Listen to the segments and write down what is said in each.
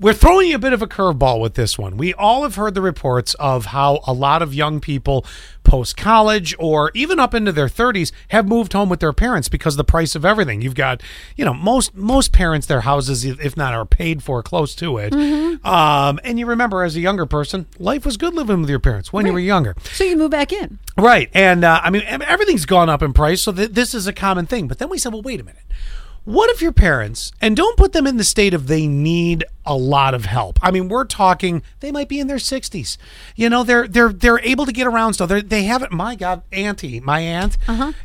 we're throwing you a bit of a curveball with this one. We all have heard the reports of how a lot of young people post college or even up into their 30s have moved home with their parents because of the price of everything. You've got, you know, most most parents their houses if not are paid for close to it. Um, and you remember as a younger person, life was good living with your parents when you were younger. So you move back in. Right. And uh, I mean, everything's gone up in price, so th- this is a common thing. But then we said, well, wait a minute. What if your parents, and don't put them in the state of they need a lot of help. I mean, we're talking they might be in their 60s. You know, they're they're they're able to get around still. They they have it. My God, Auntie, my aunt,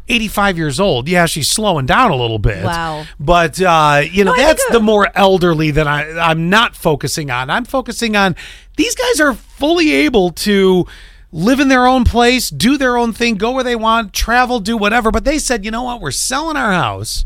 85 years old. Yeah, she's slowing down a little bit. Wow. But uh, you know, No, that's the more elderly that I I'm not focusing on. I'm focusing on these guys are fully able to live in their own place, do their own thing, go where they want, travel, do whatever. But they said, you know what, we're selling our house.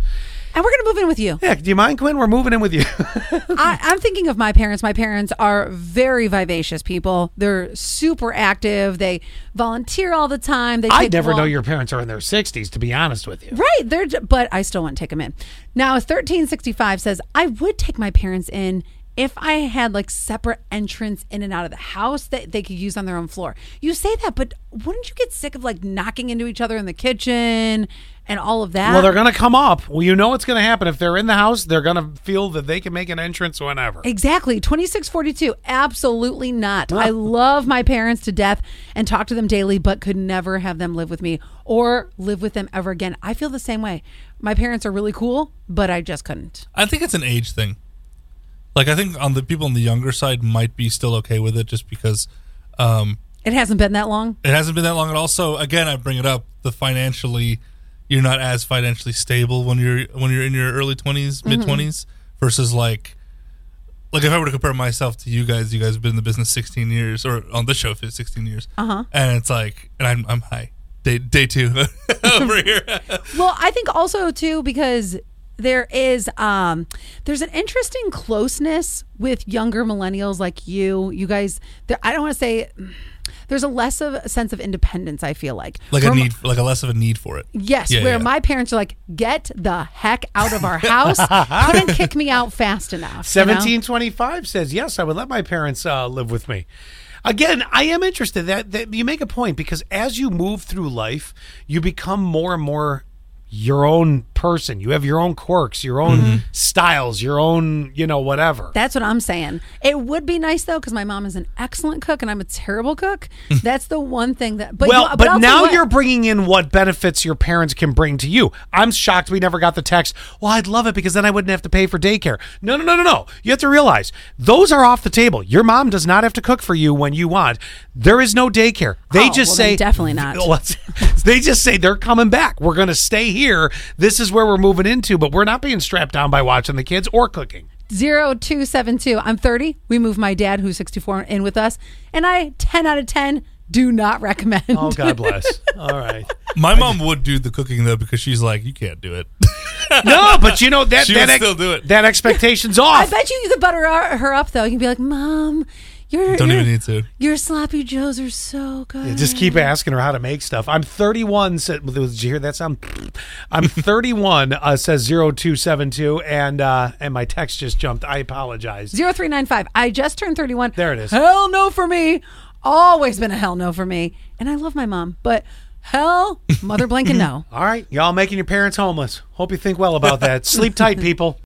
And we're going to move in with you. Heck, do you mind, Quinn? We're moving in with you. I, I'm thinking of my parents. My parents are very vivacious people. They're super active. They volunteer all the time. They I never know your parents are in their 60s, to be honest with you. Right. They're but I still wouldn't take them in. Now, 1365 says I would take my parents in if I had like separate entrance in and out of the house that they could use on their own floor. You say that, but wouldn't you get sick of like knocking into each other in the kitchen and all of that? Well, they're going to come up. Well, you know what's going to happen. If they're in the house, they're going to feel that they can make an entrance whenever. Exactly. 2642. Absolutely not. I love my parents to death and talk to them daily, but could never have them live with me or live with them ever again. I feel the same way. My parents are really cool, but I just couldn't. I think it's an age thing. Like I think on the people on the younger side might be still okay with it just because um, It hasn't been that long. it hasn't been that long. And also, again, I bring it up the financially, you're not as financially stable when you're when you're in your early 20s, mid 20s versus like. Like if I were to compare myself to you guys, you guys have been in the business 16 years, or on this show for 16 years, uh-huh. and it's like, and I'm I'm high, day day two over here. Well, I think also too because there is um there's an interesting closeness with younger millennials like you. You guys there, I don't want to say there's a less of a sense of independence, I feel like. like a need, like a less of a need for it. Yes, Yeah, where yeah. my parents are like, get the heck out of our house. Couldn't kick me out fast enough. you know? 1725 says, yes, I would let my parents uh, live with me. Again, I am interested that, that you make a point because as you move through life, you become more and more your own person. You have your own quirks, your own Mm-hmm. styles, your own, you know, whatever. That's what I'm saying. It would be nice though, because my mom is an excellent cook and I'm a terrible cook. That's the one thing that. But well, you- but, I'll now you're bringing in what benefits your parents can bring to you. I'm shocked we never got the text. Well, I'd love it because then I wouldn't have to pay for daycare. No, no, no, no, no. You have to realize those are off the table. Your mom does not have to cook for you when you want. There is no daycare. They Oh, just well, say definitely not. They just say they're coming back. We're going to stay here. This is where we're moving into, but we're not being strapped down by watching the kids or cooking. 0272. I'm 30. We moved my dad, who's 64, in with us. And I, 10 out of 10, do not recommend. Oh, God bless. All right. My mom would do the cooking though because she's like, you can't do it. No, but you know that She that would still do it. That expectation's off. I bet you you could butter her her up though. You can be like, Mom, your Don't your, even need to. your sloppy joes are so good. Yeah, just keep asking her how to make stuff. I'm 31. Said, did you hear that sound? I'm 31. Uh, says 0272, and uh, and my text just jumped. I apologize. 0395. I just turned 31. There it is. Hell no for me. Always been a hell no for me. And I love my mom, but hell, mother blanket no. All right, y'all making your parents homeless. Hope you think well about that. Sleep tight, people.